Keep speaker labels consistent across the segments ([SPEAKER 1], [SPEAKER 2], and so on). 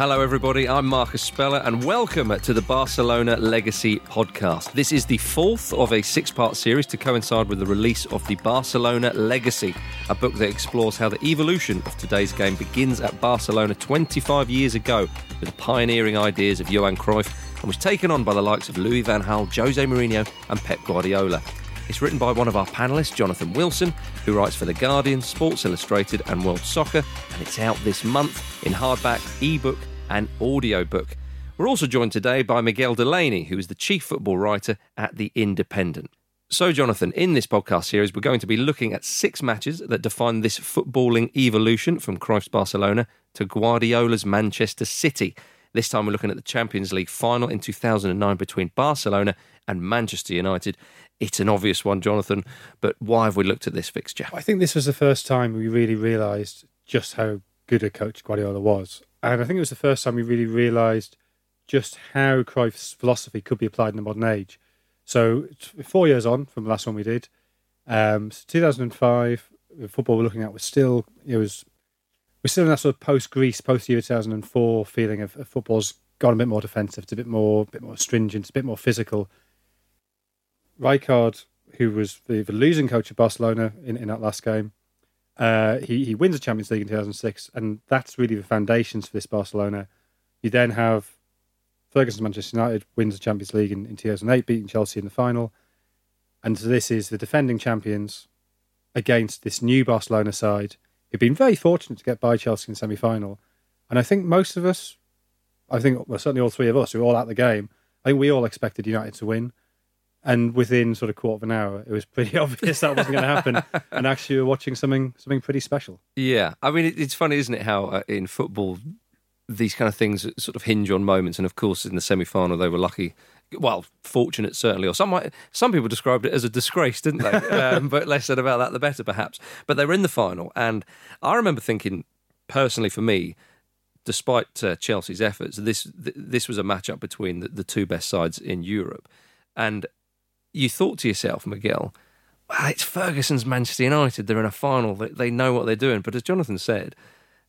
[SPEAKER 1] Hello, everybody. I'm Marcus Speller, and welcome to the Barcelona Legacy podcast. This is the fourth of a six part series to coincide with the release of the Barcelona Legacy, a book that explores how the evolution of today's game begins at Barcelona 25 years ago with the pioneering ideas of Johan Cruyff and was taken on by the likes of Louis Van Gaal, Jose Mourinho, and Pep Guardiola. It's written by one of our panelists, Jonathan Wilson, who writes for The Guardian, Sports Illustrated, and World Soccer, and it's out this month in hardback, ebook, and audiobook. We're also joined today by Miguel Delaney, who is the chief football writer at The Independent. So, Jonathan, in this podcast series, we're going to be looking at six matches that define this footballing evolution from Cruyff's Barcelona to Guardiola's Manchester City. This time, we're looking at the Champions League final in 2009 between Barcelona and Manchester United. It's an obvious one, Jonathan, but why have we looked at this fixture?
[SPEAKER 2] I think this was the first time we really realised just how good a coach Guardiola was. And I think it was the first time we really realised just how Cruyff's philosophy could be applied in the modern age. So, four years on from the last one we did, um, so 2005, the football we're looking at was still, it was, we're still in that sort of post Greece, post year 2004 feeling of, of football's gone a bit more defensive, it's a bit more, bit more stringent, it's a bit more physical. Rijkaard, who was the, the losing coach of Barcelona in, in that last game, uh, he he wins the Champions League in 2006, and that's really the foundations for this Barcelona. You then have Ferguson's Manchester United wins the Champions League in, in 2008, beating Chelsea in the final, and so this is the defending champions against this new Barcelona side who've been very fortunate to get by Chelsea in the semi-final, and I think most of us, I think well certainly all three of us who are all at the game, I think we all expected United to win. And within sort of quarter of an hour, it was pretty obvious that wasn't going to happen. and actually, we were watching something something pretty special.
[SPEAKER 1] Yeah, I mean, it's funny, isn't it? How uh, in football, these kind of things sort of hinge on moments. And of course, in the semi-final, they were lucky. Well, fortunate certainly, or some some people described it as a disgrace, didn't they? um, but less said about that, the better, perhaps. But they were in the final, and I remember thinking, personally, for me, despite uh, Chelsea's efforts, this th- this was a matchup between the, the two best sides in Europe, and you thought to yourself, Miguel, well, it's Ferguson's Manchester United. They're in a final. They, they know what they're doing. But as Jonathan said,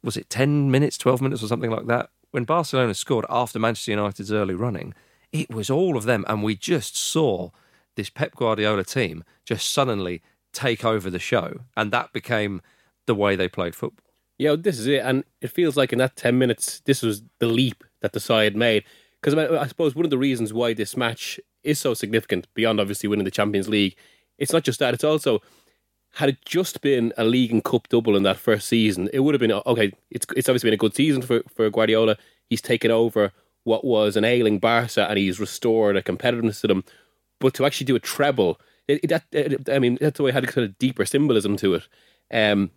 [SPEAKER 1] was it 10 minutes, 12 minutes, or something like that? When Barcelona scored after Manchester United's early running, it was all of them. And we just saw this Pep Guardiola team just suddenly take over the show. And that became the way they played football.
[SPEAKER 3] Yeah, this is it. And it feels like in that 10 minutes, this was the leap that the side made. Because I suppose one of the reasons why this match is so significant beyond obviously winning the Champions League. It's not just that; it's also had it just been a league and cup double in that first season, it would have been okay. It's it's obviously been a good season for for Guardiola. He's taken over what was an ailing Barca and he's restored a competitiveness to them. But to actually do a treble, it, it, that it, I mean, that's way it had a kind of deeper symbolism to it. Um,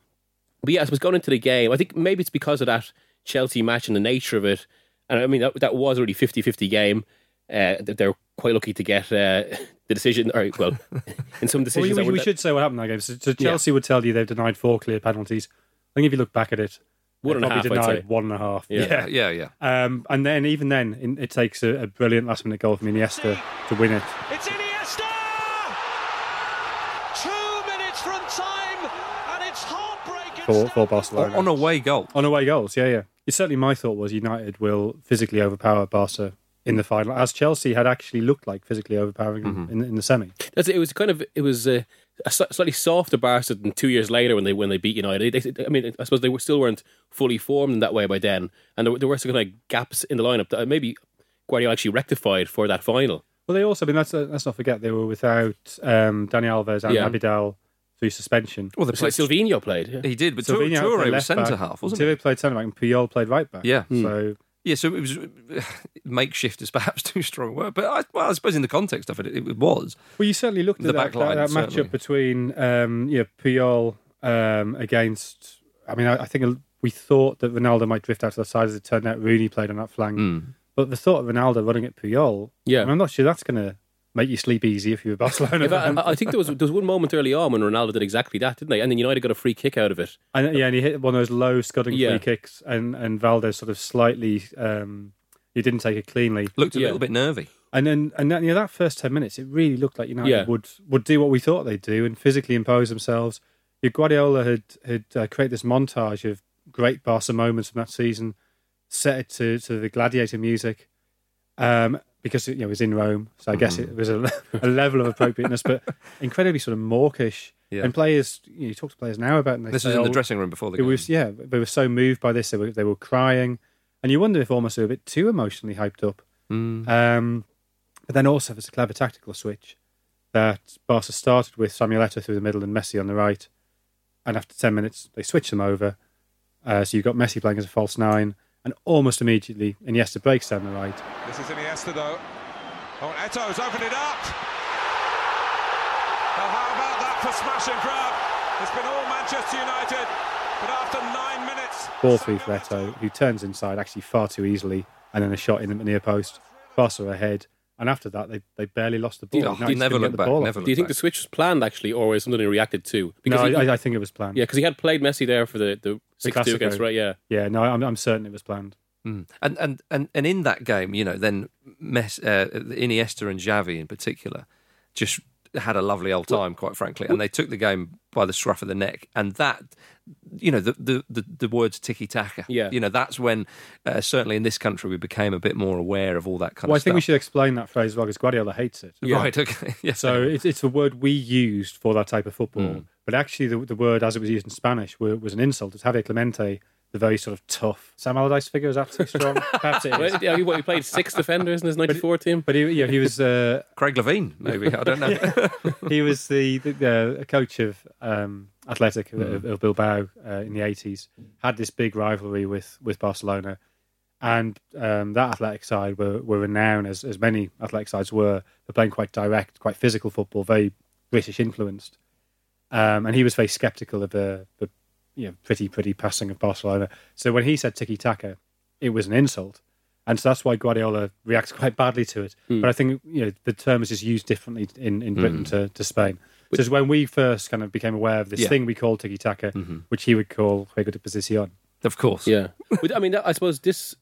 [SPEAKER 3] but yeah, I was going into the game, I think maybe it's because of that Chelsea match and the nature of it. And I mean, that, that was already 50 50 game uh, they're quite lucky to get uh, the decision. Or well, in some
[SPEAKER 2] Well,
[SPEAKER 3] decisions,
[SPEAKER 2] we,
[SPEAKER 3] that
[SPEAKER 2] we should say what happened in that game. So, so
[SPEAKER 3] Yeah.
[SPEAKER 2] Chelsea would tell you they've denied four clear penalties. I think if you look back at it,
[SPEAKER 3] One
[SPEAKER 2] they
[SPEAKER 3] and a
[SPEAKER 2] probably
[SPEAKER 3] half, I'd
[SPEAKER 2] denied
[SPEAKER 3] say.
[SPEAKER 2] one and a half.
[SPEAKER 3] Yeah.
[SPEAKER 1] yeah, yeah.
[SPEAKER 2] Um, and then even then, it takes a, a brilliant last minute goal from Iniesta to win it.
[SPEAKER 4] It's Iniesta! Two minutes from time, and it's heartbreaking.
[SPEAKER 2] For, for Barcelona.
[SPEAKER 1] on away goal.
[SPEAKER 2] On away goals, yeah, yeah. It's certainly my thought was United will physically overpower Barca in the final, as Chelsea had actually looked like physically overpowering them in, in the semi.
[SPEAKER 3] That's it. It was kind of it was uh, a slightly softer Barca than two years later when they when they beat United. They, they- I mean, I suppose they were, still weren't fully formed in that way by then, and there, were- there were some kind of gaps in the lineup that maybe Guardiola actually rectified for that final.
[SPEAKER 2] Well, they also, I mean, let's, let's not forget they were without um, Dani Alves and
[SPEAKER 3] Yeah.
[SPEAKER 2] Abidal through suspension.
[SPEAKER 1] Well, they
[SPEAKER 3] So
[SPEAKER 1] played.
[SPEAKER 3] Sylvinho played. Yeah.
[SPEAKER 1] He did, but
[SPEAKER 2] Sylvinho
[SPEAKER 1] Toure
[SPEAKER 2] played
[SPEAKER 1] was
[SPEAKER 2] left
[SPEAKER 1] centre
[SPEAKER 2] back,
[SPEAKER 1] half, wasn't
[SPEAKER 2] Toure
[SPEAKER 1] he?
[SPEAKER 2] played centre back and Puyol played right back.
[SPEAKER 1] Yeah.
[SPEAKER 2] So
[SPEAKER 1] Yeah, so it was makeshift is perhaps too strong a word, but I, well, I suppose in the context of it, it, it was.
[SPEAKER 2] Well, you certainly looked
[SPEAKER 1] The
[SPEAKER 2] at that,
[SPEAKER 1] back line,
[SPEAKER 2] that, that matchup between um, yeah, Puyol um, against. I mean, I, I think we thought that Ronaldo might drift out to the side as it turned out. Rooney played on that flank,
[SPEAKER 1] Hmm.
[SPEAKER 2] but the thought of Ronaldo running at Puyol,
[SPEAKER 3] Yeah.
[SPEAKER 2] I mean, I'm not sure that's going to make you sleep easy if you're a Barcelona
[SPEAKER 3] In
[SPEAKER 2] fan.
[SPEAKER 3] I, I think there was there was one moment early on when Ronaldo did exactly that, didn't they? And then United got a free kick out of it.
[SPEAKER 2] And yeah, and he hit one of those low scudding
[SPEAKER 3] Yeah.
[SPEAKER 2] free kicks, and and Valdés sort of slightly. Um, he didn't take it cleanly,
[SPEAKER 1] Looked a
[SPEAKER 3] Yeah.
[SPEAKER 1] little bit nervy.
[SPEAKER 2] and then and that, you know, that first ten minutes, it really looked like United
[SPEAKER 3] Yeah.
[SPEAKER 2] would would do what we thought they'd do and physically impose themselves. Your Guardiola had had uh, created this montage of great Barca moments from that season, set it to to the gladiator music, um, because you know it was in Rome, so I guess it was a, a level of appropriateness, but incredibly sort of mawkish.
[SPEAKER 1] Yeah.
[SPEAKER 2] And players, you, know, you talk to players now about, it and they
[SPEAKER 1] This
[SPEAKER 2] say,
[SPEAKER 1] was in the
[SPEAKER 2] "Oh,
[SPEAKER 1] dressing room before the
[SPEAKER 2] it
[SPEAKER 1] game.
[SPEAKER 2] was yeah, they were so moved by this, they were they were crying, and you wonder if almost they were a bit too emotionally hyped up.
[SPEAKER 1] Mm.
[SPEAKER 2] Um, but then also there's a clever tactical switch that Barca started with Samuel Eto'o through the middle and Messi on the right, and after ten minutes they switched them over. Uh, so you've got Messi playing as a false nine, and almost immediately Iniesta breaks down the right.
[SPEAKER 4] This is Iniesta, though. Oh, Eto's opened it up. Well, how about that for smash and grab? It's been all Manchester United, but after nine minutes.
[SPEAKER 2] Ball through for Eto'o, who turns inside actually far too easily, and then a shot in the near post. Barca ahead, and after that they, they barely lost the ball.
[SPEAKER 1] Oh,
[SPEAKER 2] United
[SPEAKER 1] he never
[SPEAKER 2] couldn't
[SPEAKER 1] looked
[SPEAKER 2] the
[SPEAKER 1] back.
[SPEAKER 2] ball
[SPEAKER 1] Never
[SPEAKER 2] them.
[SPEAKER 3] Do you think the switch was planned actually, or was something he reacted to?
[SPEAKER 2] No,
[SPEAKER 3] he-
[SPEAKER 2] I, I think it was planned.
[SPEAKER 3] yeah, because he had played Messi there for the the six two against right. Yeah,
[SPEAKER 2] Yeah, no, I'm, I'm certain it was planned.
[SPEAKER 1] Mm. And, and and and in that game, you know, then Mess, uh, Iniesta and Xavi in particular just had a lovely old time, quite frankly, and they took the game by the scruff of the neck. And that, you know, the the the, the words tiki taka.
[SPEAKER 3] Yeah.
[SPEAKER 1] you know, that's when uh, certainly in this country we became a bit more aware of all that kind of
[SPEAKER 2] Well, I
[SPEAKER 1] of
[SPEAKER 2] think we should explain that phrase as well because Guardiola hates it.
[SPEAKER 3] Yeah.
[SPEAKER 1] Right. Okay. Yeah.
[SPEAKER 2] So it's, it's the word we used for that type of football,
[SPEAKER 1] Mm.
[SPEAKER 2] but actually the, the word as it was used in Spanish were, was an insult. It's Javier Clemente, the very sort of tough Sam Allardyce figure is absolutely strong. Perhaps it is.
[SPEAKER 3] Yeah. He, what, he played six defenders in his '94 team.
[SPEAKER 2] But he, yeah, he was uh,
[SPEAKER 1] Craig Levein, maybe I don't know.
[SPEAKER 2] he was the, the uh, coach of um, Athletic of,
[SPEAKER 1] Mm.
[SPEAKER 2] of Bilbao uh, in the eighties. Had this big rivalry with with Barcelona, and um, that athletic side were, were renowned as as many athletic sides were. They're playing quite direct, quite physical football, very British influenced. Um, and he was very sceptical of the, the you know pretty pretty passing of Barcelona. So when he said tiki taka, it was an insult. And so that's why Guardiola reacts quite badly to it. But I think you know the term is just used differently in, in Britain to, to Spain. So it's when we first kind of became aware of this
[SPEAKER 1] Yeah.
[SPEAKER 2] thing we call tiki taka, which he would call juego de posición.
[SPEAKER 1] of course.
[SPEAKER 3] Yeah, I mean, I suppose this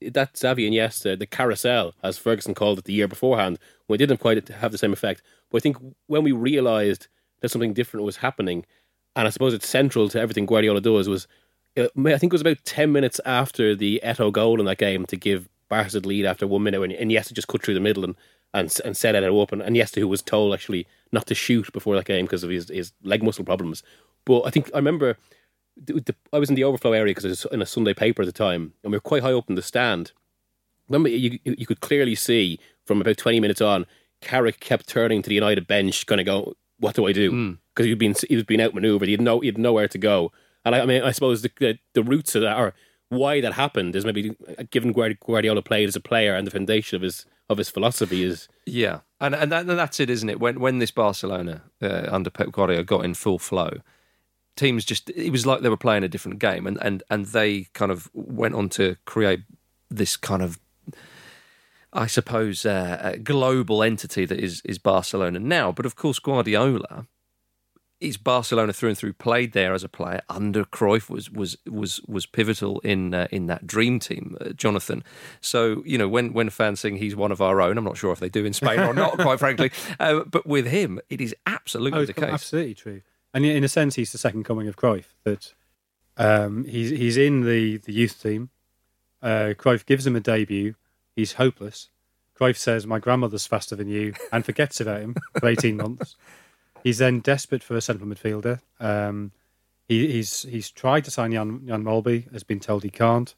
[SPEAKER 3] that Xavi and Iniesta, the carousel, as Ferguson called it the year beforehand, well, it didn't quite have the same effect. But I think when we realised that something different was happening, and I suppose it's central to everything Guardiola does, was uh, I think it was about ten minutes after the Eto'o goal in that game to give Barca the lead after one minute, when Iniesta just cut through the middle and and, and set Eto'o up, and Iniesta who was told actually not to shoot before that game because of his, his leg muscle problems. But I think I remember the, the, I was in the overflow area because it was in a Sunday paper at the time, and we were quite high up in the stand. Remember, you you could clearly see from about twenty minutes on, Carrick kept turning to the United bench, kind of go, "What do I do?" Hmm. Because he'd been he was being outmaneuvered. He had no he had nowhere to go. And I, I mean, I suppose the, the the roots of that or why that happened is maybe uh, given Guardi- Guardiola played as a player and the foundation of his of his philosophy is
[SPEAKER 1] Yeah, and and, that, and that's it, isn't it? When when this Barcelona uh, under Pep Guardiola got in full flow, teams just it was like they were playing a different game, and and and they kind of went on to create this kind of. I suppose, uh, global entity that is is Barcelona now. But of course, Guardiola is Barcelona through and through. Played there as a player under Cruyff was was was was pivotal in uh, in that dream team, uh, Jonathan. So you know when when fans sing he's one of our own, I'm not sure if they do in Spain or not, quite frankly. Uh, but with him, it is absolutely
[SPEAKER 2] Oh,
[SPEAKER 1] the case.
[SPEAKER 2] absolutely true. And in a sense, he's the second coming of Cruyff. That um, he's he's in the, the youth team. Uh, Cruyff gives him a debut. He's hopeless. Cruyff says, "My grandmother's faster than you," and forgets about him for eighteen months. He's then desperate for a central midfielder. Um, he, he's he's tried to sign Jan Jan Molby, has been told he can't,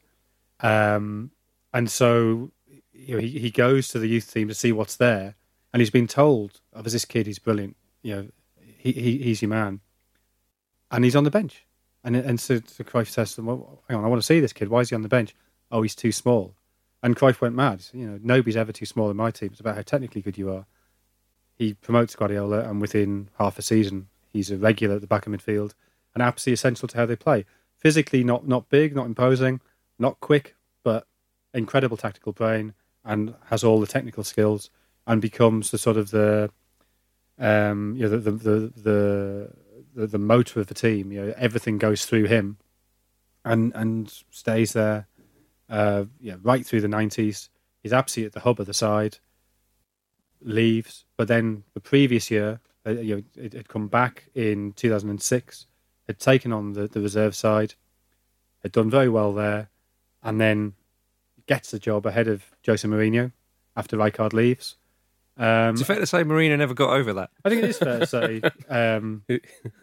[SPEAKER 2] um, and so you know, he he goes to the youth team to see what's there, and he's been told, "Oh, there's this kid, he's brilliant. You know, he, he he's your man," and he's on the bench. And and so, so Cruyff says well, "Hang on, I want to see this kid. Why is he on the bench? Oh, he's too small." And Cruyff went mad. You know, nobody's ever too small in my team. It's about how technically good you are. He promotes Guardiola, and within half a season, he's a regular at the back of midfield and absolutely essential to how they play. Physically, not not big, not imposing, not quick, but incredible tactical brain and has all the technical skills and becomes the sort of the um, you know the the the, the the motor of the team. You know, everything goes through him, and and stays there. Uh, yeah, right through the nineties. He's absolutely at the hub of the side. Leaves, but then the previous year, uh, you know, it had come back in two thousand and six. Had taken on the, the reserve side, had done very well there, and then gets the job ahead of Jose Mourinho after Rijkaard leaves. Um,
[SPEAKER 1] Is it fair to say Mourinho never got over that?
[SPEAKER 2] I think it is fair to say. Um,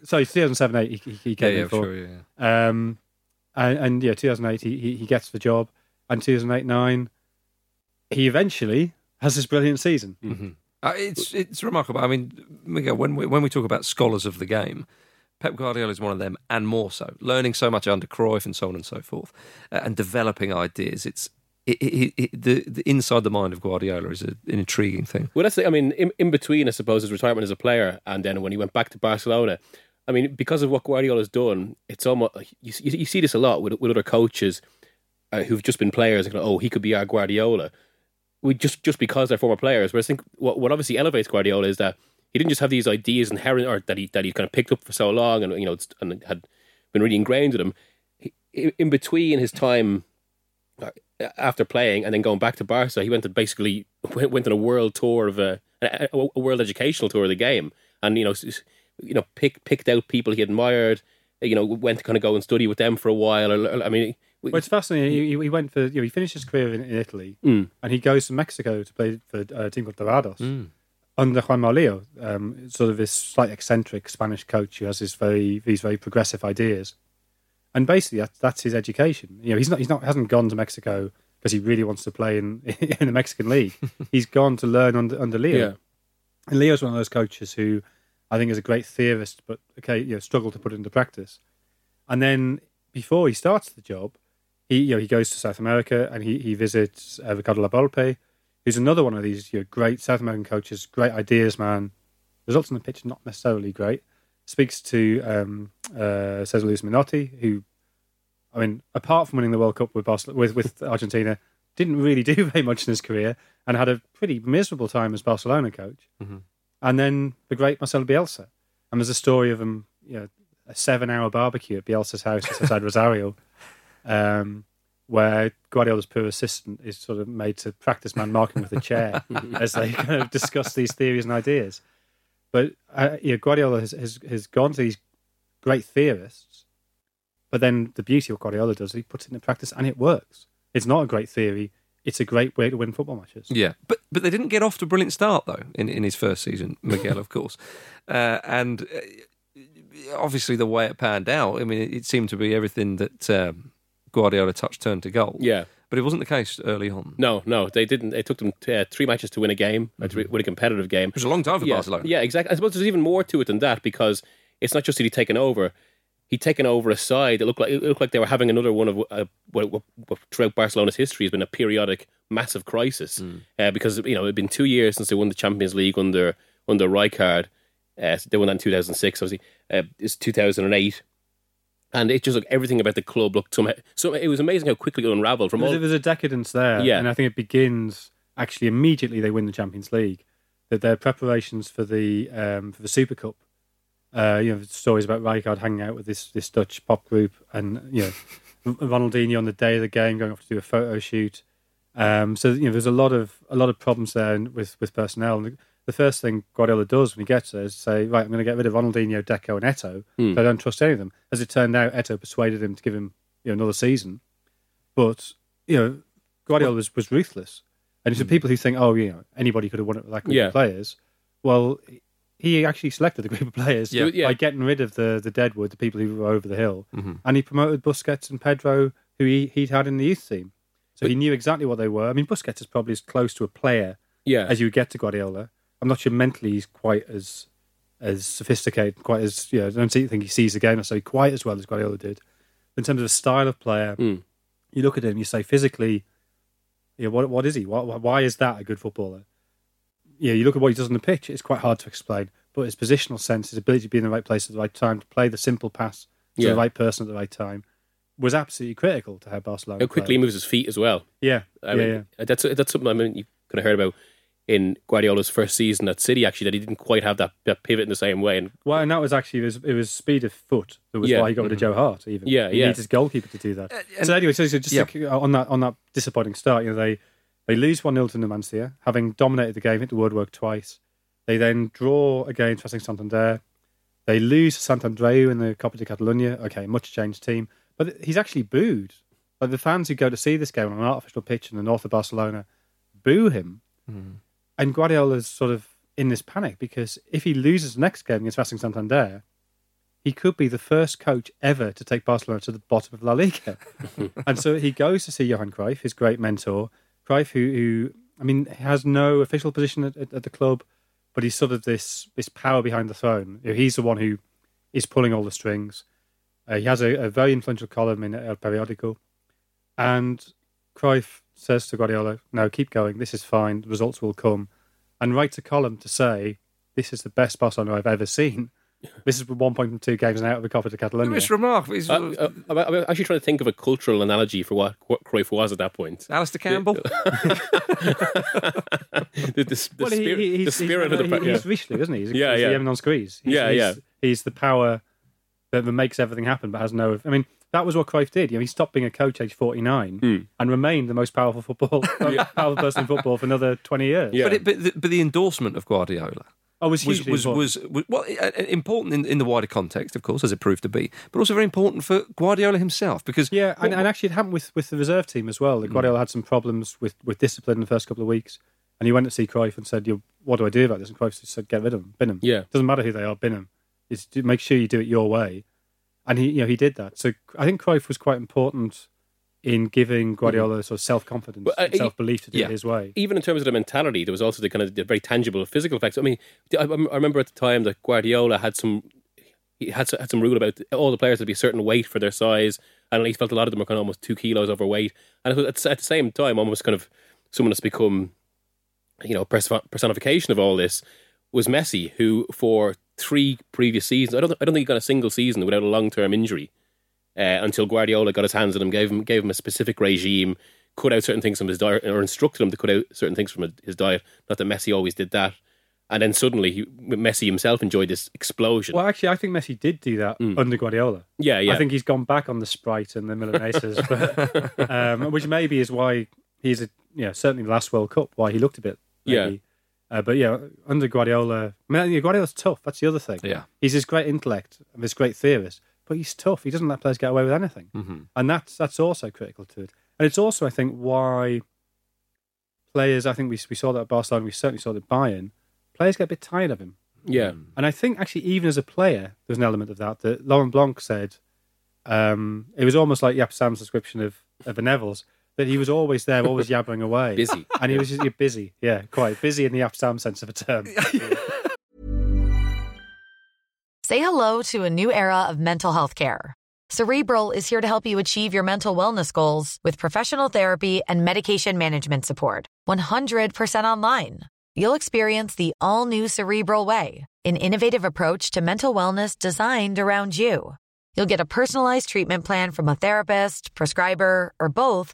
[SPEAKER 2] sorry, 2007 8 he, he- came in for.
[SPEAKER 1] yeah.
[SPEAKER 2] Um, and, and yeah, 2008 he, he, he gets the job. And 2008 9, he eventually has this brilliant season.
[SPEAKER 1] Mm-hmm. Uh, it's it's remarkable. I mean, Miguel, when we when we talk about scholars of the game, Pep Guardiola is one of them, and more so, learning so much under Cruyff and so on and so forth, uh, and developing ideas. It's it, it, it, the, the inside the mind of Guardiola is a, an intriguing thing.
[SPEAKER 3] Well, that's the, I mean, in, in between, I suppose, his retirement as a player and then when he went back to Barcelona. I mean, because of what Guardiola's done, it's almost you, you, you see this a lot with, with other coaches uh, who've just been players. Like, oh, he could be our Guardiola. We just just because they're former players. Whereas I think what, what obviously elevates Guardiola is that he didn't just have these ideas inherent, or that he that he kind of picked up for so long, and you know, and had been really ingrained with him. He, in between his time uh, after playing and then going back to Barca, he went to basically went, went on a world tour of a, a a world educational tour of the game, and you know, you know, pick, picked out people he admired. You know, went to kind of go and study with them for a while. Or, I mean, we-
[SPEAKER 2] Well, it's fascinating. He, he went for, you know, he finished his career in, in Italy
[SPEAKER 3] Mm.
[SPEAKER 2] and he goes to Mexico to play for a team called Dorados
[SPEAKER 1] Mm.
[SPEAKER 2] under Juanma Lillo, um, sort of this slight eccentric Spanish coach who has this very, these very progressive ideas. And basically, that's, that's his education. You know, he's not, he's not, hasn't gone to Mexico because he really wants to play in in the Mexican league. he's gone to learn under under Lillo.
[SPEAKER 3] Yeah.
[SPEAKER 2] And Lillo's one of those coaches who I think is a great theorist, but okay, you know, struggle to put it into practice. And then before he starts the job, he you know he goes to South America and he he visits uh, Ricardo La Volpe, who's another one of these you know, great South American coaches, great ideas man. Results on the pitch not necessarily great. Speaks to um, uh, Cesar Luis Menotti, who, I mean, apart from winning the World Cup with Barcelona, with with Argentina, didn't really do very much in his career and had a pretty miserable time as Barcelona coach. And then the great Marcelo Bielsa, and there's a story of him, you know, a seven-hour barbecue at Bielsa's house outside Rosario, um, where Guardiola's poor assistant is sort of made to practice man marking with a chair as they kind of discuss these theories and ideas. But uh, know, Guardiola has, has has gone to these great theorists, but then the beauty of what Guardiola does, is he puts it into practice and it works. It's not a great theory; it's a great way to win football matches.
[SPEAKER 1] Yeah, but but they didn't get off to a brilliant start though in, in his first season, Miguel, of course, uh, and uh, obviously the way it panned out. I mean, it, it seemed to be everything that um, Guardiola touched turned to goal.
[SPEAKER 3] yeah.
[SPEAKER 1] but it wasn't the case early on.
[SPEAKER 3] No, no, they didn't. It took them uh, three matches to win a game, uh, to win a competitive game.
[SPEAKER 1] It was a long time for
[SPEAKER 3] yeah,
[SPEAKER 1] Barcelona.
[SPEAKER 3] Yeah, exactly. I suppose there's even more to it than that because it's not just that he'd taken over. He'd taken over a side. It looked like it looked like they were having another one of uh, what, what, what throughout Barcelona's history has been a periodic massive crisis uh, because you know it'd been two years since they won the Champions League under under Rijkaard. Uh, they won that in 2006. Obviously, uh, it's 2008. And it just like everything about the club looked somehow. So it was amazing how quickly it unravelled from all.
[SPEAKER 2] there was a decadence there,
[SPEAKER 3] Yeah.
[SPEAKER 2] and I think it begins actually immediately they win the Champions League. That their preparations for the um, for the Super Cup, uh, you know, stories about Rijkaard hanging out with this this Dutch pop group, and you know, Ronaldinho on the day of the game going off to do a photo shoot. Um, so you know, there's a lot of a lot of problems there with with personnel. And the, the first thing Guardiola does when he gets there is say, right, I'm going to get rid of Ronaldinho, Deco, and Eto'o.
[SPEAKER 3] Hmm.
[SPEAKER 2] I don't trust any of them. As it turned out, Eto'o persuaded him to give him you know another season, but you know, Guardiola was, was ruthless. And for people who think, oh, you know, anybody could have won it with that group.
[SPEAKER 3] Yeah.
[SPEAKER 2] of players, well, he actually selected a group of players
[SPEAKER 1] Yeah.
[SPEAKER 3] Yeah.
[SPEAKER 2] by getting rid of the the deadwood, the people who were over the hill,
[SPEAKER 1] Mm-hmm.
[SPEAKER 2] and he promoted Busquets and Pedro, who he, he'd had in the youth team. So he knew exactly what they were. I mean, Busquets is probably as close to a player
[SPEAKER 3] Yeah.
[SPEAKER 2] as you would get to Guardiola. I'm not sure mentally he's quite as as sophisticated, quite as you know. I don't think he sees the game necessarily quite as well as Guardiola did. In terms of a style of player,
[SPEAKER 3] Mm.
[SPEAKER 2] you look at him, you say physically, yeah, what what is he? What, why is that a good footballer? Yeah, you look at what he does on the pitch; it's quite hard to explain. But his positional sense, his ability to be in the right place at the right time, to play the simple pass to
[SPEAKER 3] Yeah.
[SPEAKER 2] the right person at the right time, was absolutely critical to how Barcelona.
[SPEAKER 3] How quickly he
[SPEAKER 2] played.
[SPEAKER 3] moves his feet as well.
[SPEAKER 2] Yeah,
[SPEAKER 3] I
[SPEAKER 2] yeah,
[SPEAKER 3] mean,
[SPEAKER 2] yeah.
[SPEAKER 3] that's that's something I mean you could have heard about in Guardiola's first season at City. Actually, that he didn't quite have that, that pivot in the same way. And
[SPEAKER 2] Well, and that was actually it was, it was speed of foot that was
[SPEAKER 3] Yeah.
[SPEAKER 2] why he got rid of Joe mm-hmm. Hart. Even
[SPEAKER 3] Yeah,
[SPEAKER 2] he
[SPEAKER 3] yeah.
[SPEAKER 2] needs his goalkeeper to do that. Uh, so anyway, so, so just
[SPEAKER 1] yeah.
[SPEAKER 2] to- uh, on that on that disappointing start, you know they they lose one 0 to Numancia, having dominated the game, hit the woodwork twice. They then draw against Racing Santander. They lose to Sant Andreu in the Copa de Catalunya. Okay, much changed team, but he's actually booed. Like the fans who go to see this game on an artificial pitch in the north of Barcelona boo him. Mm-hmm. And Guardiola's sort of in this panic because if he loses the next game against Racing Santander, he could be the first coach ever to take Barcelona to the bottom of La Liga. and so he goes to see Johan Cruyff, his great mentor. Cruyff, who, who I mean, has no official position at, at, at the club, but he's sort of this this power behind the throne. He's the one who is pulling all the strings. Uh, he has a, a very influential column in El Periódico. And Cruyff says to Guardiola, no, keep going. This is fine. The results will come. And writes a column to say, this is the best Barcelona I've ever seen. This is 1.2 games and out of the Copa de Catalunya.
[SPEAKER 1] It's remarkable. It's,
[SPEAKER 3] uh, uh, I'm I'm actually trying to think of a cultural analogy for what, what Cruyff was at that point.
[SPEAKER 1] Alastair Campbell.
[SPEAKER 3] The, the, the
[SPEAKER 2] Well,
[SPEAKER 3] spirit,
[SPEAKER 2] he-
[SPEAKER 3] the spirit
[SPEAKER 2] he's,
[SPEAKER 3] of the
[SPEAKER 2] he- he's Richelieu, isn't he? He's,
[SPEAKER 3] Yeah,
[SPEAKER 2] he's
[SPEAKER 3] yeah.
[SPEAKER 2] the Eminence Grise. He's,
[SPEAKER 3] Yeah,
[SPEAKER 2] he's,
[SPEAKER 3] yeah.
[SPEAKER 2] He's the power that, that makes everything happen, but has no. I mean, that was what Cruyff did. You know, he stopped being a coach age 49
[SPEAKER 3] Hmm.
[SPEAKER 2] and remained the most powerful football, powerful person in football for another 20 years.
[SPEAKER 3] Yeah.
[SPEAKER 1] But, it, but, the, but the endorsement of Guardiola
[SPEAKER 2] Oh, it was
[SPEAKER 1] was was,
[SPEAKER 2] important.
[SPEAKER 1] was was well important in, in the wider context, of course, as it proved to be, but also very important for Guardiola himself because
[SPEAKER 2] Yeah, and, and actually, it happened with, with the reserve team as well. Like Guardiola had some problems with, with discipline in the first couple of weeks, and he went to see Cruyff and said, "You, what do I do about this?" And Cruyff just said, "Get rid of them, bin them.
[SPEAKER 3] Yeah.
[SPEAKER 2] doesn't matter who they are, bin them. It's make sure you do it your way." And he, you know, he did that. So I think Cruyff was quite important in giving Guardiola sort of self confidence,
[SPEAKER 3] Well, uh,
[SPEAKER 2] self belief to do
[SPEAKER 1] yeah.
[SPEAKER 2] it his way.
[SPEAKER 3] even in terms of the mentality, there was also the kind of the very tangible physical effects. I mean, I, I remember at the time that Guardiola had some he had had some rule about all the players had to be a certain weight for their size, and he felt a lot of them were kind of almost two kilos overweight. And it was at, at the same time, almost kind of someone that's become you know personification of all this was Messi, who for three previous seasons, I don't I don't think he got a single season without a long term injury uh, until Guardiola got his hands on him, gave him gave him a specific regime, cut out certain things from his diet, or instructed him to cut out certain things from his diet. Not that Messi always did that, and then suddenly he, Messi himself enjoyed this explosion.
[SPEAKER 2] Well, actually, I think Messi did do that under Guardiola.
[SPEAKER 3] yeah, yeah,
[SPEAKER 2] I think he's gone back on the Sprite and the Milanesas, but, um, which maybe is why he's a, you know, certainly the last World Cup, why he looked a bit. Maybe. Uh, but yeah, under Guardiola, I mean, yeah, Guardiola's tough. That's the other thing.
[SPEAKER 1] Yeah.
[SPEAKER 2] He's this great intellect and this great theorist, but he's tough. He doesn't let players get away with anything,
[SPEAKER 1] Mm-hmm.
[SPEAKER 2] and that's that's also critical to it. And it's also, I think, why players. I think we we saw that at Barcelona. We certainly saw that at Bayern. Players get a bit tired of him.
[SPEAKER 3] yeah.
[SPEAKER 2] And I think actually, even as a player, there's an element of that. That Laurent Blanc said um, it was almost like Jaap Stam's description of of the Neville's that he was always there, always yabbering away,
[SPEAKER 3] Busy.
[SPEAKER 2] and he was just yeah, busy. Yeah, quite busy in the Jaap Stam sense of a term.
[SPEAKER 5] Say hello to a new era of mental health care. Cerebral is here to help you achieve your mental wellness goals with professional therapy and medication management support. 100% online. You'll experience the all new Cerebral Way, an innovative approach to mental wellness designed around you. You'll get a personalized treatment plan from a therapist, prescriber, or both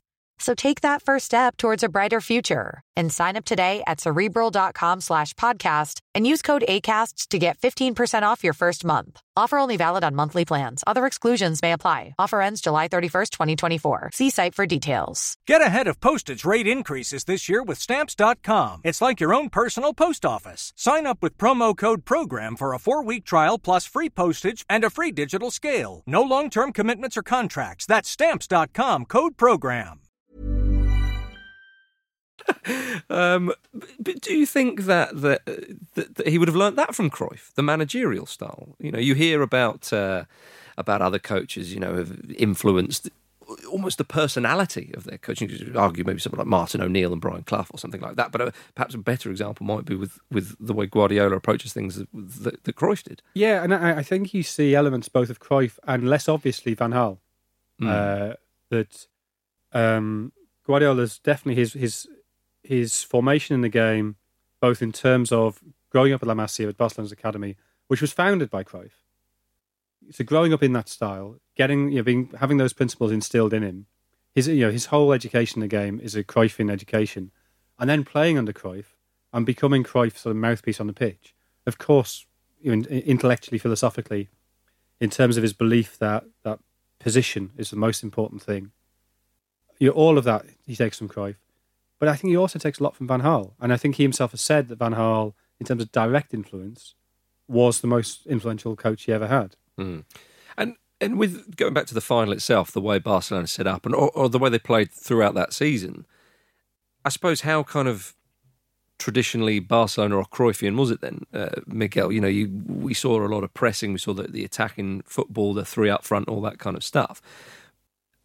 [SPEAKER 5] So take that first step towards a brighter future and sign up today at cerebral.com slash podcast and use code ACAST to get 15% off your first month. Offer only valid on monthly plans. Other exclusions may apply. Offer ends July 31st, 2024. See site for details.
[SPEAKER 6] Get ahead of postage rate increases this year with Stamps.com. It's like your own personal post office. Sign up with promo code PROGRAM for a four week trial plus free postage and a free digital scale. No long term commitments or contracts. That's Stamps.com code PROGRAM.
[SPEAKER 1] Um, but do you think that, that that that he would have learnt that from Cruyff, the managerial style? You know, you hear about uh, about other coaches, you know, have influenced almost the personality of their coaching. You could argue maybe someone like Martin O'Neill and Brian Clough or something like that. But uh, perhaps a better example might be with, with the way Guardiola approaches things that, that, that Cruyff did.
[SPEAKER 2] Yeah, and I, I think you see elements both of Cruyff and less obviously Van Gaal. Uh, that um, Guardiola's definitely his his his formation in the game, both in terms of growing up at La Masia at Barcelona's academy, which was founded by Cruyff. So growing up in that style, getting you know, being having those principles instilled in him, his you know his whole education in the game is a Cruyffian education, and then playing under Cruyff and becoming Cruyff's sort of mouthpiece on the pitch. Of course, you know, intellectually, philosophically, in terms of his belief that that position is the most important thing. You know, all of that he takes from Cruyff, but I think he also takes a lot from Van Gaal, and I think he himself has said that Van Gaal, in terms of direct influence, was the most influential coach he ever had.
[SPEAKER 1] Mm. And and with going back to the final itself, the way Barcelona set up, and or, or the way they played throughout that season, I suppose how kind of traditionally Barcelona or Cruyffian was it then, uh, Miguel? You know, you we saw a lot of pressing, we saw the, the attacking football, the three up front, all that kind of stuff.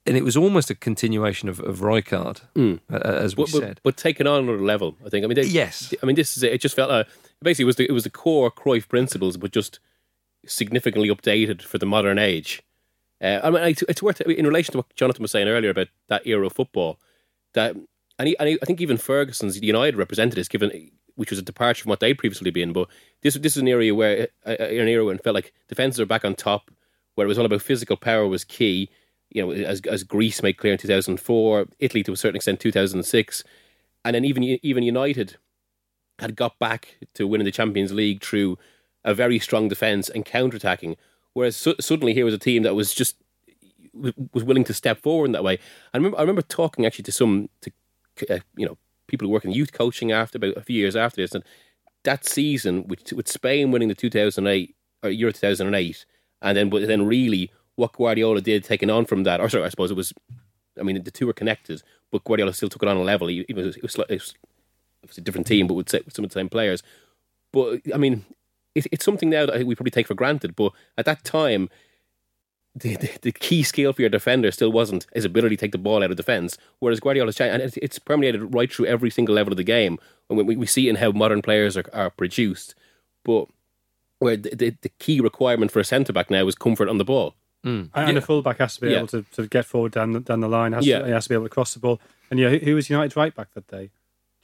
[SPEAKER 1] And it was almost a continuation of, of Rijkaard,
[SPEAKER 3] Mm.
[SPEAKER 1] uh, as we
[SPEAKER 3] but, but,
[SPEAKER 1] said.
[SPEAKER 3] but taken on another level. I think. I mean, they,
[SPEAKER 1] Yes.
[SPEAKER 3] I mean, this is it. It just felt uh, basically it was the, it was the core Cruyff principles, but just significantly updated for the modern age. Uh, I mean, it's, it's worth in relation to what Jonathan was saying earlier about that era of football. That and, he, and he, I think even Ferguson's United represented this, given which was a departure from what they'd previously been. But this this is an area where uh, an era when it felt like defenses are back on top, where it was all about physical power was key. You know, as as Greece made clear in two thousand four, Italy to a certain extent two thousand six, and then even even United had got back to winning the Champions League through a very strong defence and counter attacking. Whereas su- suddenly here was a team that was just was willing to step forward in that way. I remember I remember talking actually to some to uh, you know people who work in youth coaching after about a few years after this, and that season with with Spain winning the two thousand eight or Euro two thousand and eight, and then but then really what Guardiola did taking on from that, or sorry, I suppose it was. I mean, the two were connected, but Guardiola still took it on a level. He, it was it was, it was, it was a different team, but with some of the same players. But I mean, it, it's something now that we probably take for granted. But at that time, the, the, the key skill for your defender still wasn't his ability to take the ball out of defence. Whereas Guardiola's and it's, it's permeated right through every single level of the game. And we, we see in how modern players are, are produced. But where the, the, the key requirement for a centre back now is comfort on the ball.
[SPEAKER 2] And, and a fullback has to be
[SPEAKER 3] Yeah.
[SPEAKER 2] able to, to get forward down the, down the line. Has
[SPEAKER 3] Yeah.
[SPEAKER 2] to, he has to be able to cross the ball. And yeah, who, who was United's right back that day?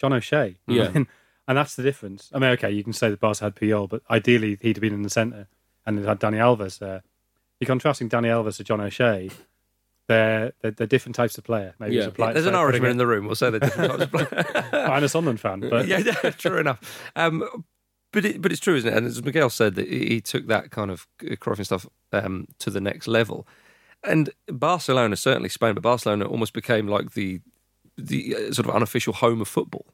[SPEAKER 2] John O'Shea.
[SPEAKER 3] Yeah.
[SPEAKER 2] and that's the difference. I mean, okay, you can say the Barca had Puyol, but ideally he'd have been in the centre and it had Dani Alves there. You're contrasting Dani Alves to John O'Shea. They're, they're, they're different types of player. Maybe
[SPEAKER 3] Yeah.
[SPEAKER 2] it's a play,
[SPEAKER 1] There's an
[SPEAKER 2] play-
[SPEAKER 1] Irishman in the room. We'll say they're different types of players.
[SPEAKER 2] it- I'm a Sunderland fan, but
[SPEAKER 1] yeah, yeah, true enough. Um, but it, but it's true, isn't it? And as Miguel said, that he took that kind of Cruyffian stuff um, to the next level. And Barcelona, certainly Spain, but Barcelona almost became like the the uh, sort of unofficial home of football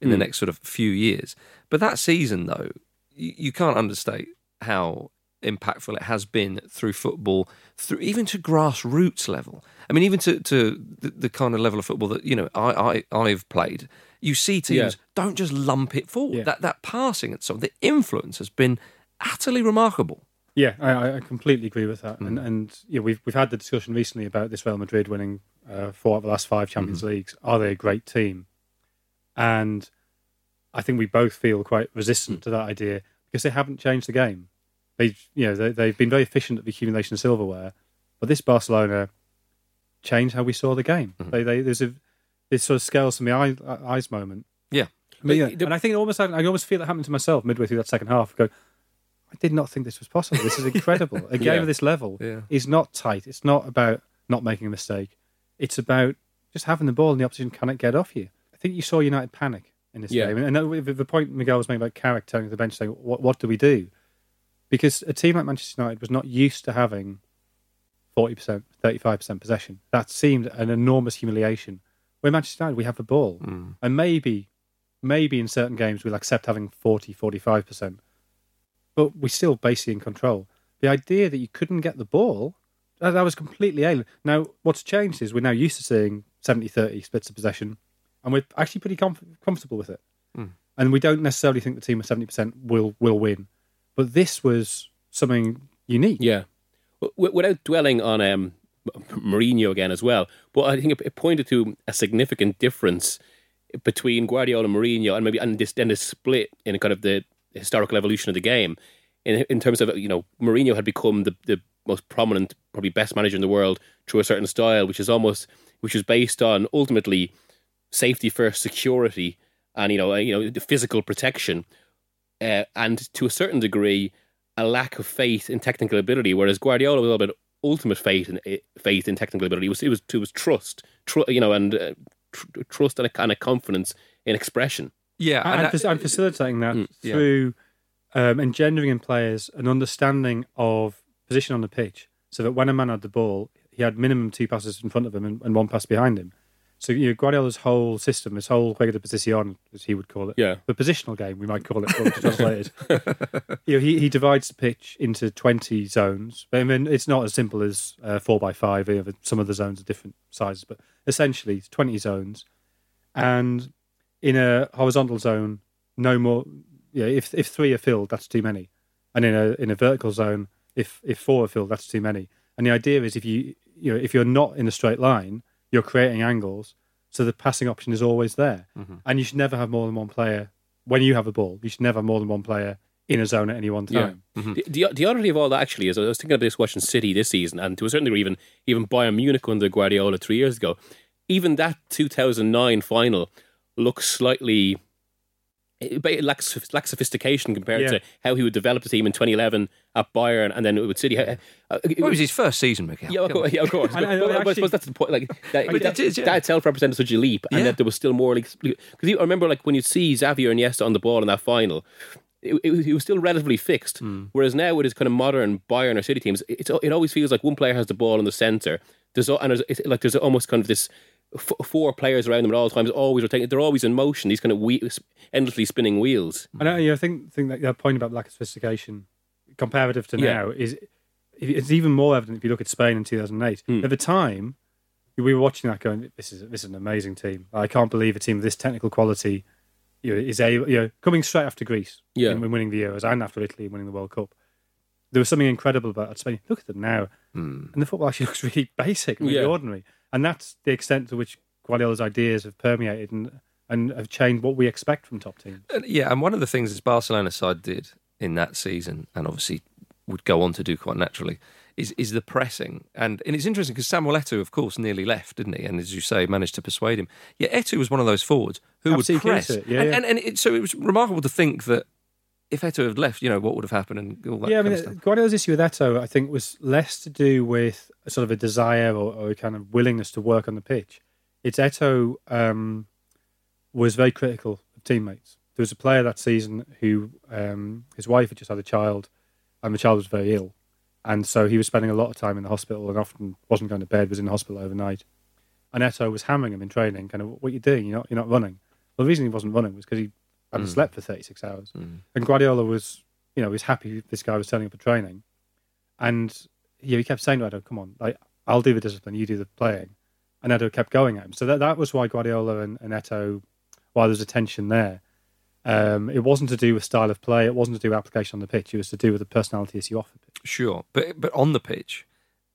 [SPEAKER 1] in the next sort of few years. But that season, though, you, you can't understate how impactful it has been through football, through even to grassroots level. I mean, even to, to the, the kind of level of football that you know I, I I've played. You see teams
[SPEAKER 3] Yeah.
[SPEAKER 1] don't just lump it forward.
[SPEAKER 2] Yeah.
[SPEAKER 1] That that passing and so the influence has been utterly remarkable.
[SPEAKER 2] Yeah, I, I completely agree with that. Mm. And and yeah, we've we've had the discussion recently about this Real Madrid winning uh, four of the last five Champions mm-hmm. Leagues. Are they a great team? And I think we both feel quite resistant mm. to that idea because they haven't changed the game. They you know they, they've been very efficient at the accumulation of silverware, but this Barcelona changed how we saw the game. Mm-hmm. They, they there's a this sort of scales from the eye, eyes moment.
[SPEAKER 1] Yeah.
[SPEAKER 2] But, yeah, and I think almost I almost feel it happened to myself midway through that second half. Go, I did not think this was possible. This is incredible. A game
[SPEAKER 3] Yeah.
[SPEAKER 2] of this level
[SPEAKER 1] Yeah.
[SPEAKER 2] is not tight. It's not about not making a mistake. It's about just having the ball and the opposition cannot get off you. I think you saw United panic in this
[SPEAKER 3] Yeah.
[SPEAKER 2] game, and and the the point Miguel was making about Carrick turning to the bench saying, "What what do we do?" Because a team like Manchester United was not used to having forty percent, thirty five percent possession. That seemed an enormous humiliation. Where Manchester United, we have the ball, hmm. and maybe, maybe in certain games we'll accept having 40, 45 percent, but we're still basically in control. The idea that you couldn't get the ball, that, that was completely alien. Now, what's changed is we're now used to seeing 70-30 splits of possession, and we're actually pretty comf- comfortable with it. Hmm. And we don't necessarily think the team of seventy percent will will win, but this was something unique.
[SPEAKER 3] Yeah. Without dwelling on um, Mourinho again as well, but I think it, pointed to a significant difference between Guardiola and Mourinho, and maybe and this then this split in kind of the historical evolution of the game. In, in terms of you know, Mourinho had become the, the most prominent, probably best manager in the world through a certain style, which is almost which is based on ultimately safety first, security, and you know, you know, the physical protection, uh, and to a certain degree, a lack of faith in technical ability. Whereas Guardiola was a little bit ultimate faith in eh, faith in technical ability. It was it was it was trust, tr- you know, and uh, tr- trust and a kind of confidence in expression.
[SPEAKER 1] Yeah,
[SPEAKER 2] and,
[SPEAKER 1] and
[SPEAKER 2] and, fac- and facilitating that
[SPEAKER 1] yeah.
[SPEAKER 2] through um, engendering in players an understanding of position on the pitch, so that when a man had the ball, he had minimum two passes in front of him and, and one pass behind him. So you know, Guardiola's whole system, his whole juego de posición, as he would call it,
[SPEAKER 3] Yeah.
[SPEAKER 2] the positional game, we might call it, translated. you know, he, he divides the pitch into 20 zones. But I mean, it's not as simple as uh, 4 by 5 You know, some of the zones are different sizes, but essentially it's 20 zones. And in a horizontal zone, no more. Yeah, if if three are filled, that's too many. And in a in a vertical zone, if if four are filled, that's too many. And the idea is if you you know if you're not in a straight line, you're creating angles, so the passing option is always there. Mm-hmm. And you should never have more than one player when you have a ball. You should never have more than one player in a zone at any one time. Mm-hmm.
[SPEAKER 3] The, the the oddity of all that actually is I was thinking about this watching City this season, and to a certain degree, even even Bayern Munich under Guardiola three years ago. Even that 2009 final looks slightly. It it lacks, lacks sophistication compared
[SPEAKER 2] Yeah.
[SPEAKER 3] to how he would develop the team in 2011 at Bayern and then with City. Uh, uh, it
[SPEAKER 1] Well, it was his first season, Miguel.
[SPEAKER 3] Yeah, of course. Yeah, of course.
[SPEAKER 2] And- and
[SPEAKER 3] but, but I suppose that's the point. Like that,
[SPEAKER 1] But
[SPEAKER 3] that,
[SPEAKER 1] it is, yeah.
[SPEAKER 3] that itself represented such a leap, and
[SPEAKER 1] Yeah.
[SPEAKER 3] that there was still more. Like because I remember, like when you see Xavier and Iniesta on the ball in that final, it, it, it was still relatively fixed.
[SPEAKER 1] Hmm.
[SPEAKER 3] Whereas now with his kind of modern Bayern or City teams, it's it always feels like one player has the ball in the center. There's al- and there's it's like there's almost kind of this. F- Four players around them at all times, always rotating. They're always in motion. These kind of whe- endlessly spinning wheels.
[SPEAKER 2] And I, I think think that, that point about lack of sophistication, comparative to
[SPEAKER 3] Yeah.
[SPEAKER 2] now, is it's even more evident if you look at Spain in 2008.
[SPEAKER 3] Hmm.
[SPEAKER 2] At the time, we were watching that going, "This is this is an amazing team. I can't believe a team of this technical quality you know, is able, you know, coming straight after Greece,
[SPEAKER 3] Yeah.
[SPEAKER 2] in, in winning the Euros and after Italy winning the World Cup. There was something incredible about Spain. Look at them now, and the football actually looks really basic, really
[SPEAKER 3] Yeah.
[SPEAKER 2] ordinary, and that's the extent to which Guardiola's ideas have permeated and and have changed what we expect from top teams.
[SPEAKER 1] And, yeah, and one of the things this Barcelona side did in that season, and obviously would go on to do quite naturally, is is the pressing. And and it's interesting because Samuel Eto'o, of course, nearly left, didn't he? And as you say, managed to persuade him. Yeah, Eto'o was one of those forwards who
[SPEAKER 2] Absolutely
[SPEAKER 1] would press.
[SPEAKER 2] it, yeah,
[SPEAKER 1] and,
[SPEAKER 2] yeah.
[SPEAKER 1] and, and it, so it was remarkable to think that if Eto'o had left, you know, what would have happened and all that
[SPEAKER 2] yeah, I
[SPEAKER 1] kind
[SPEAKER 2] mean,
[SPEAKER 1] of.
[SPEAKER 2] Guardiola's issue with Eto'o, I think, was less to do with a sort of a desire or, or a kind of willingness to work on the pitch. It's Eto'o um, was very critical of teammates. There was a player that season who um, his wife had just had a child, and the child was very ill, and so he was spending a lot of time in the hospital and often wasn't going to bed, was in the hospital overnight. And Eto was hammering him in training, kind of, "What are you doing? You're not, you're not running." Well, the reason he wasn't running was because he hadn't slept for 36 hours, and Guardiola was, you know, was happy this guy was turning up for training, and yeah, he kept saying to Eto'o, "Come on, like I'll do the discipline, you do the playing," and Eto'o kept going at him. So that that was why Guardiola and, and Eto'o, while there's a tension there, um, it wasn't to do with style of play, it wasn't to do with application on the pitch, it was to do with the personality as you offered.
[SPEAKER 1] Sure, but but on the pitch,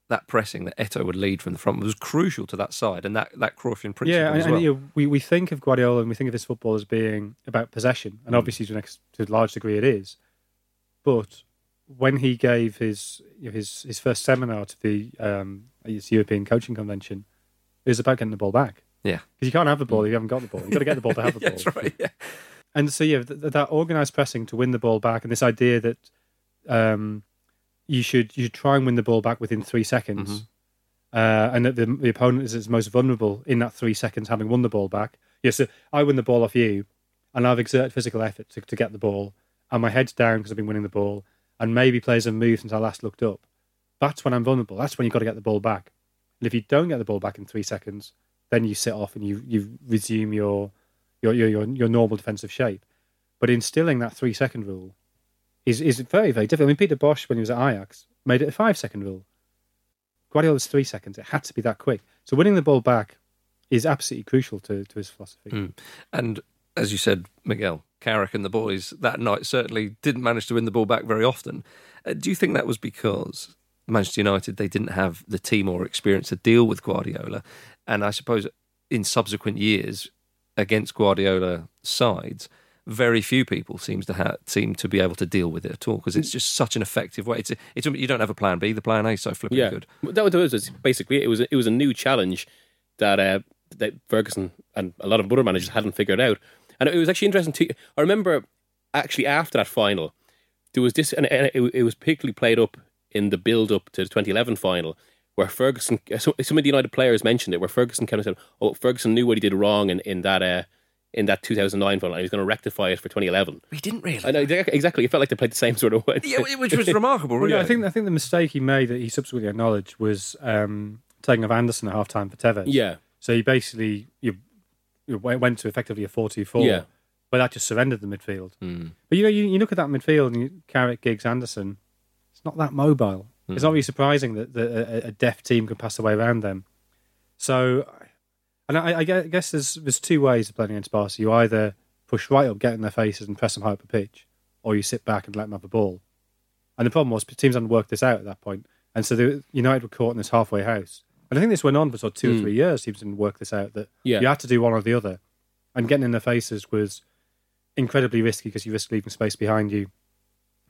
[SPEAKER 1] that pressing that Eto'o would lead from the front was crucial to that side and that that Cruyffian principle
[SPEAKER 2] Yeah, and,
[SPEAKER 1] as
[SPEAKER 2] and, you know, we we think of Guardiola and we think of his football as being about possession, and obviously to, an ex- to a large degree it is. But when he gave his you know, his his first seminar to the um, his European Coaching Convention, it was about getting the ball back.
[SPEAKER 1] Yeah.
[SPEAKER 2] because you can't have the ball if you haven't got the ball. You've got to get the ball to have the ball.
[SPEAKER 1] That's right. Yeah.
[SPEAKER 2] And so yeah, th- that organised pressing to win the ball back, and this idea that um, you should you should try and win the ball back within three seconds, uh, and that the, the opponent is its most vulnerable in that three seconds, having won the ball back. Yeah, so I win the ball off you, and I've exerted physical effort to, to get the ball, and my head's down because I've been winning the ball, and maybe players have moved since I last looked up. That's when I'm vulnerable. That's when you've got to get the ball back. And if you don't get the ball back in three seconds, then you sit off and you you resume your your your your, your normal defensive shape. But instilling that three second rule is is very very difficult. I mean, Peter Bosz when he was at Ajax made it a five second rule. Guardiola's three seconds. It had to be that quick. So winning the ball back is absolutely crucial to, to his philosophy.
[SPEAKER 1] Mm. And as you said, Miguel, Carrick and the boys that night certainly didn't manage to win the ball back very often. Uh, do you think that was because Manchester United they didn't have the team or experience to deal with Guardiola? And I suppose in subsequent years against Guardiola sides, very few people seems to have seem to be able to deal with it at all because it's just such an effective way. It's, it's you don't have a plan B. The plan A is so flipping
[SPEAKER 3] yeah,
[SPEAKER 1] good.
[SPEAKER 3] that was, was basically it was a, it was a new challenge that uh, that Ferguson and a lot of other managers hadn't figured out, and it was actually interesting to. I remember actually after that final, there was this, and it, it was particularly played up in the build up to the 2011 final. Where Ferguson, some of the United players mentioned it, where Ferguson kind of said, "Oh, Ferguson knew what he did wrong in, in that uh, in that 2009 final, and he was going to rectify it for 2011."
[SPEAKER 1] We didn't really.
[SPEAKER 3] I know exactly. It felt like they played the same sort of way.
[SPEAKER 1] yeah, which was remarkable.
[SPEAKER 2] Well,
[SPEAKER 1] Really.
[SPEAKER 2] yeah, I think I think the mistake he made that he subsequently acknowledged was um, taking off Anderson at half time for Tevez.
[SPEAKER 3] yeah,
[SPEAKER 2] So he basically you, you went to effectively a 4-2-4.
[SPEAKER 3] Yeah.
[SPEAKER 2] But that just surrendered the midfield.
[SPEAKER 1] Mm.
[SPEAKER 2] But you know, you, you look at that midfield and you, Carrick, Giggs, Anderson. It's not that mobile. It's not really surprising that, that a, a deft team can pass the way around them. So, and I, I guess there's there's two ways of playing against Barca. You either push right up, get in their faces, and press them high up the pitch, or you sit back and let them have the ball. And the problem was teams hadn't worked this out at that point, and so the, United were caught in this halfway house. And I think this went on for sort of two or hmm. three years. Teams didn't work this out that
[SPEAKER 3] Yeah.
[SPEAKER 2] you had to do one or the other, and getting in their faces was incredibly risky because you risk leaving space behind you.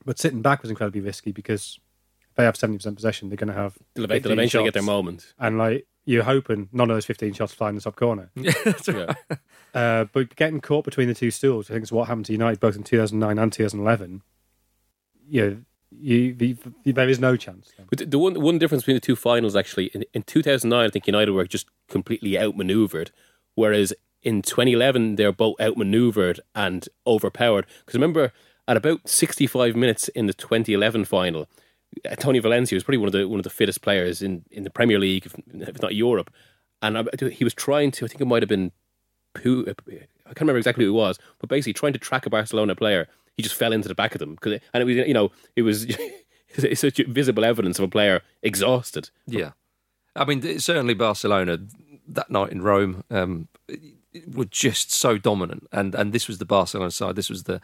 [SPEAKER 2] But sitting back was incredibly risky because if they have seventy percent possession, they're going to have
[SPEAKER 3] they'll,
[SPEAKER 2] 15
[SPEAKER 3] they'll eventually get their moment.
[SPEAKER 2] and like you're hoping none of those fifteen shots fly in the top corner.
[SPEAKER 1] Yeah, that's right.
[SPEAKER 3] Yeah.
[SPEAKER 2] Uh, but getting caught between the two stools, I think is what happened to United both in 2009 and 2011. You know, you, the, the, there is no chance.
[SPEAKER 3] But the- the one one difference between the two finals actually in, in 2009, I think United were just completely outmaneuvered, whereas in 2011 they're both outmaneuvered and overpowered. Because remember, at about 65 minutes in the 2011 final, Tony Valencia was probably one of the one of the fittest players in, in the Premier League, if, not Europe, and I, he was trying to. I think it might have been. Who, I can't remember exactly who it was, but basically trying to track a Barcelona player, he just fell into the back of them because, and it was you know it was it's such visible evidence of a player exhausted.
[SPEAKER 1] Yeah, I mean certainly Barcelona that night in Rome um, were just so dominant, and and this was the Barcelona side. This was the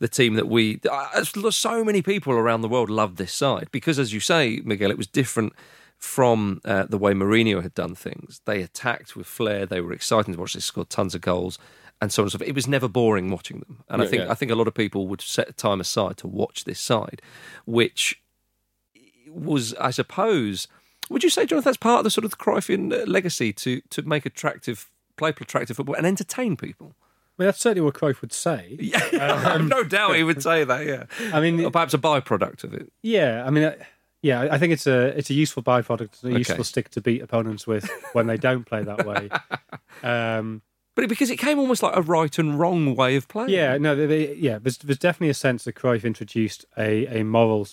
[SPEAKER 1] the team that we uh, so many people around the world loved this side because, as you say, Miguel, it was different from uh, the way Mourinho had done things. They attacked with flair. They were exciting to watch. They scored tons of goals. And so on and so forth. It was never boring watching them, and I think
[SPEAKER 3] yeah.
[SPEAKER 1] I think a lot of people would set time aside to watch this side, which was, I suppose, would you say, Jonathan, that's part of the sort of the Cruyffian uh, legacy to to make attractive, play attractive football and entertain people?
[SPEAKER 2] Mean, that's certainly what Cruyff would say.
[SPEAKER 1] Yeah, no doubt he would say that. Yeah,
[SPEAKER 2] I mean,
[SPEAKER 1] or perhaps a byproduct of it.
[SPEAKER 2] yeah, I mean, uh, yeah, I think it's a it's a useful byproduct, a
[SPEAKER 1] Okay.
[SPEAKER 2] useful stick to beat opponents with when they don't play that way. Um,
[SPEAKER 1] But it, because it came almost like a right and wrong way of playing.
[SPEAKER 2] yeah, no, they, they, yeah, there's, there's definitely a sense that Cruyff introduced a a moral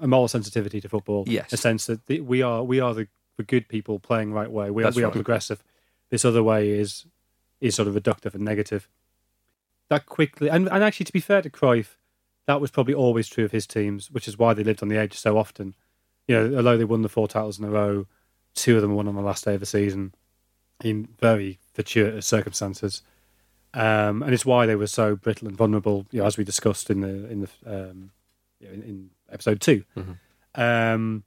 [SPEAKER 2] a moral sensitivity to football.
[SPEAKER 1] Yes.
[SPEAKER 2] a sense that the, we are we are the, the good people playing right way. We are
[SPEAKER 1] That's
[SPEAKER 2] we are progressive. This other way is is sort of reductive and negative. That quickly, and, and actually, to be fair to Cruyff, that was probably always true of his teams, which is why they lived on the edge so often. You know, although they won the four titles in a row, two of them won on the last day of the season in very fortuitous circumstances, um, and it's why they were so brittle and vulnerable. You know, as we discussed in the in the um, in, in episode 2 Um,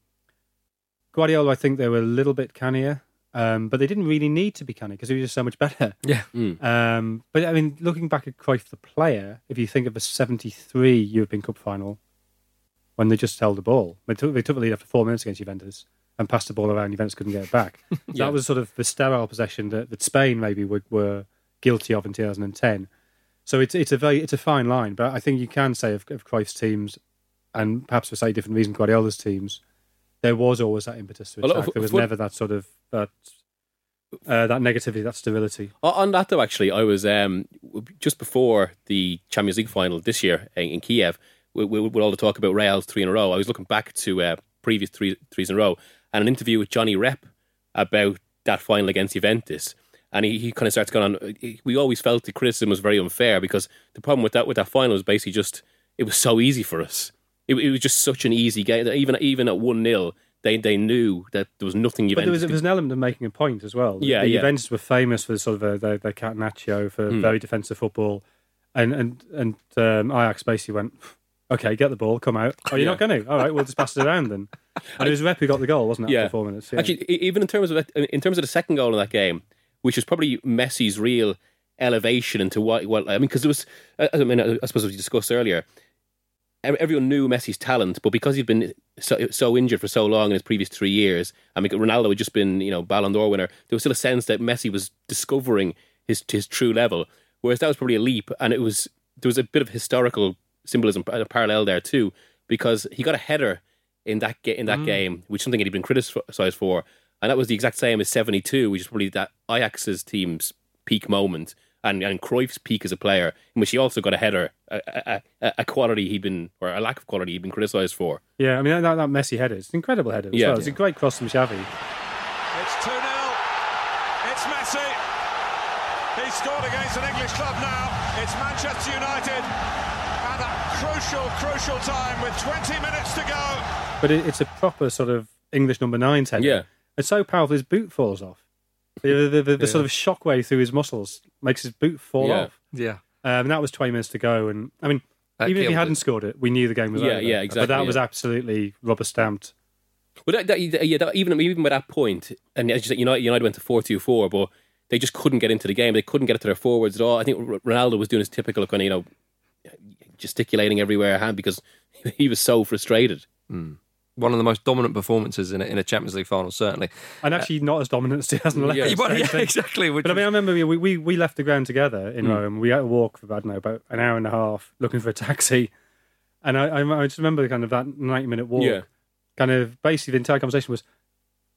[SPEAKER 2] Guardiola, I think they were a little bit cannier, um, but they didn't really need to be canny because he was just so much better.
[SPEAKER 1] yeah.
[SPEAKER 2] Um, but I mean, looking back at Cruyff the player, if you think of the '73 European Cup final, when they just held the ball, they took, they took the lead after four minutes against Juventus, and passed the ball around. Juventus couldn't get it back.
[SPEAKER 3] Yeah.
[SPEAKER 2] That was sort of the sterile possession that, that Spain maybe were, were guilty of in 2010. So it's it's a very it's a fine line, but I think you can say of, of Cruyff's teams, and perhaps for slightly different reason Guardiola's teams, there was always that impetus to
[SPEAKER 3] Well,
[SPEAKER 2] attack.
[SPEAKER 3] if-
[SPEAKER 2] there was
[SPEAKER 3] what-
[SPEAKER 2] never that sort of that uh, that negativity, that sterility.
[SPEAKER 3] On that though, actually, I was um, just before the Champions League final this year in, in Kiev. With, with, all the talk about Real's three in a row, I was looking back to uh, previous three threes in a row and an interview with Johnny Rep about that final against Juventus. And he, he kind of starts going on. he- We always felt the criticism was very unfair because the problem with that with that final was basically just it was so easy for us. It, it was just such an easy game. Even even at one 0 they they knew that there was nothing
[SPEAKER 2] But there
[SPEAKER 3] Juventus.
[SPEAKER 2] was, there was an element of making a point as well.
[SPEAKER 3] Yeah,
[SPEAKER 2] the
[SPEAKER 3] yeah.
[SPEAKER 2] Juventus were famous for sort of uh, their, their catenaccio, for
[SPEAKER 3] Hmm.
[SPEAKER 2] very defensive football, and and and um, Ajax basically went, okay, get the ball, come out. Oh, you're not going to? All right, we'll just pass it around then. And it was Rep who got the goal, wasn't it?
[SPEAKER 3] Yeah.
[SPEAKER 2] After four minutes. Yeah.
[SPEAKER 3] Actually, even in terms of that, in terms of the second goal in that game, which was probably Messi's real elevation into what, what I mean, because it was, I I mean, I suppose as we discussed earlier, everyone knew Messi's talent, but because he'd been so, so injured for so long in his previous three years, I mean, Ronaldo had just been, you know, Ballon d'Or winner. There was still a sense that Messi was discovering his his true level, whereas that was probably a leap, and it was there was a bit of historical symbolism a parallel there too, because he got a header in that ga- in that mm. game, which is something he'd been criticised for, and that was the exact same as seventy two, which is probably that Ajax's team's peak moment. And, and Cruyff's peak as a player, in which he also got a header, a, a, a, a quality he'd been, or a lack of quality he'd been criticised for.
[SPEAKER 2] yeah, I mean, that, that Messi header, it's an incredible header as
[SPEAKER 3] Yeah.
[SPEAKER 2] well. It's a great cross from Xavi.
[SPEAKER 4] It's 2 0. It's Messi. He scored against an English club now. It's Manchester United. At a crucial, crucial time with 20 minutes to go.
[SPEAKER 2] But it, it's a proper sort of English number nine header.
[SPEAKER 3] Yeah.
[SPEAKER 2] It's so powerful, his boot falls off. The, the, the, the sort of shockwave through his muscles makes his boot fall
[SPEAKER 3] Yeah.
[SPEAKER 2] off.
[SPEAKER 1] Yeah.
[SPEAKER 2] Um, and that was 20 minutes to go. And I mean,
[SPEAKER 1] That
[SPEAKER 2] even if he
[SPEAKER 1] killed
[SPEAKER 2] hadn't
[SPEAKER 1] it.
[SPEAKER 2] scored it, we knew the game was
[SPEAKER 3] Yeah,
[SPEAKER 2] over.
[SPEAKER 3] yeah,
[SPEAKER 2] But
[SPEAKER 3] exactly, But
[SPEAKER 2] that was
[SPEAKER 3] yeah.
[SPEAKER 2] absolutely rubber stamped.
[SPEAKER 3] Well, that, that, yeah, that, even even by that point, and as you said, United, United went to four two four, but they just couldn't get into the game. They couldn't get it to their forwards at all. I think R- Ronaldo was doing his typical kind of you know gesticulating everywhere hand because he was so frustrated.
[SPEAKER 1] One of the most dominant performances in a, in a Champions League final, certainly.
[SPEAKER 2] And actually, not as dominant as 2011.
[SPEAKER 3] Yeah,
[SPEAKER 1] Yeah, exactly.
[SPEAKER 2] But I mean, I remember we, we, we left the ground together in Rome. We had to walk for, I don't know, about an hour and a half looking for a taxi. And I, I, I just remember kind of that 90 minute walk.
[SPEAKER 3] Yeah.
[SPEAKER 2] Kind of basically the entire conversation was,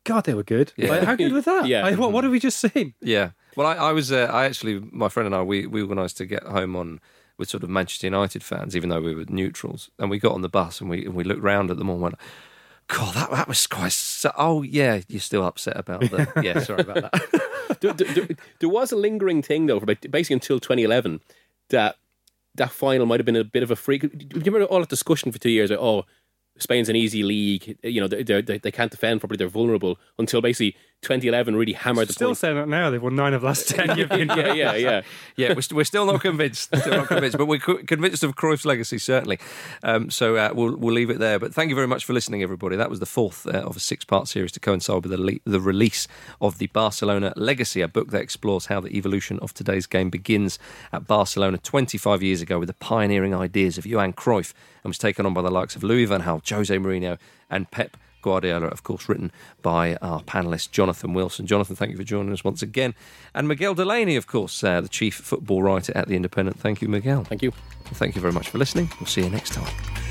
[SPEAKER 2] God, they were good.
[SPEAKER 1] Yeah.
[SPEAKER 2] Like, how good was that?
[SPEAKER 3] Yeah.
[SPEAKER 2] Like, what, what have we just seen?
[SPEAKER 1] Yeah. Well, I, I was. Uh, I actually, my friend and I, we we organised to get home on with sort of Manchester United fans, even though we were neutrals. And we got on the bus and we and we looked round at them all and went, "God, that that was quite." So, oh yeah, you're still upset about that. yeah, sorry about that.
[SPEAKER 3] there, there- was a lingering thing though, for about, basically until 2011, that that final might have been a bit of a freak. Do you remember all that discussion for two years? Like, oh, Spain's an easy league. You know, they they they can't defend properly. They're vulnerable until basically 2011 really hammered the
[SPEAKER 2] Still
[SPEAKER 3] point.
[SPEAKER 2] saying that now. They've won nine of the last 10. You've
[SPEAKER 3] yeah, yeah, yeah.
[SPEAKER 1] yeah, we're, st- we're still not convinced. Still not convinced, but we're co- convinced of Cruyff's legacy certainly. Um, so uh, we'll we'll leave it there. But thank you very much for listening, everybody. That was the fourth uh, of a six-part series to coincide with the le- the release of the Barcelona Legacy, a book that explores how the evolution of today's game begins at Barcelona 25 years ago with the pioneering ideas of Johan Cruyff and was taken on by the likes of Louis van Gaal, Jose Mourinho, and Pep. Guardiola, of course, written by our panelist Jonathan Wilson. Jonathan, thank you for joining us once again. And Miguel Delaney, of course, uh, the chief football writer at The Independent. Thank you, Miguel.
[SPEAKER 3] Thank you.
[SPEAKER 1] Thank you very much for listening. We'll see you next time.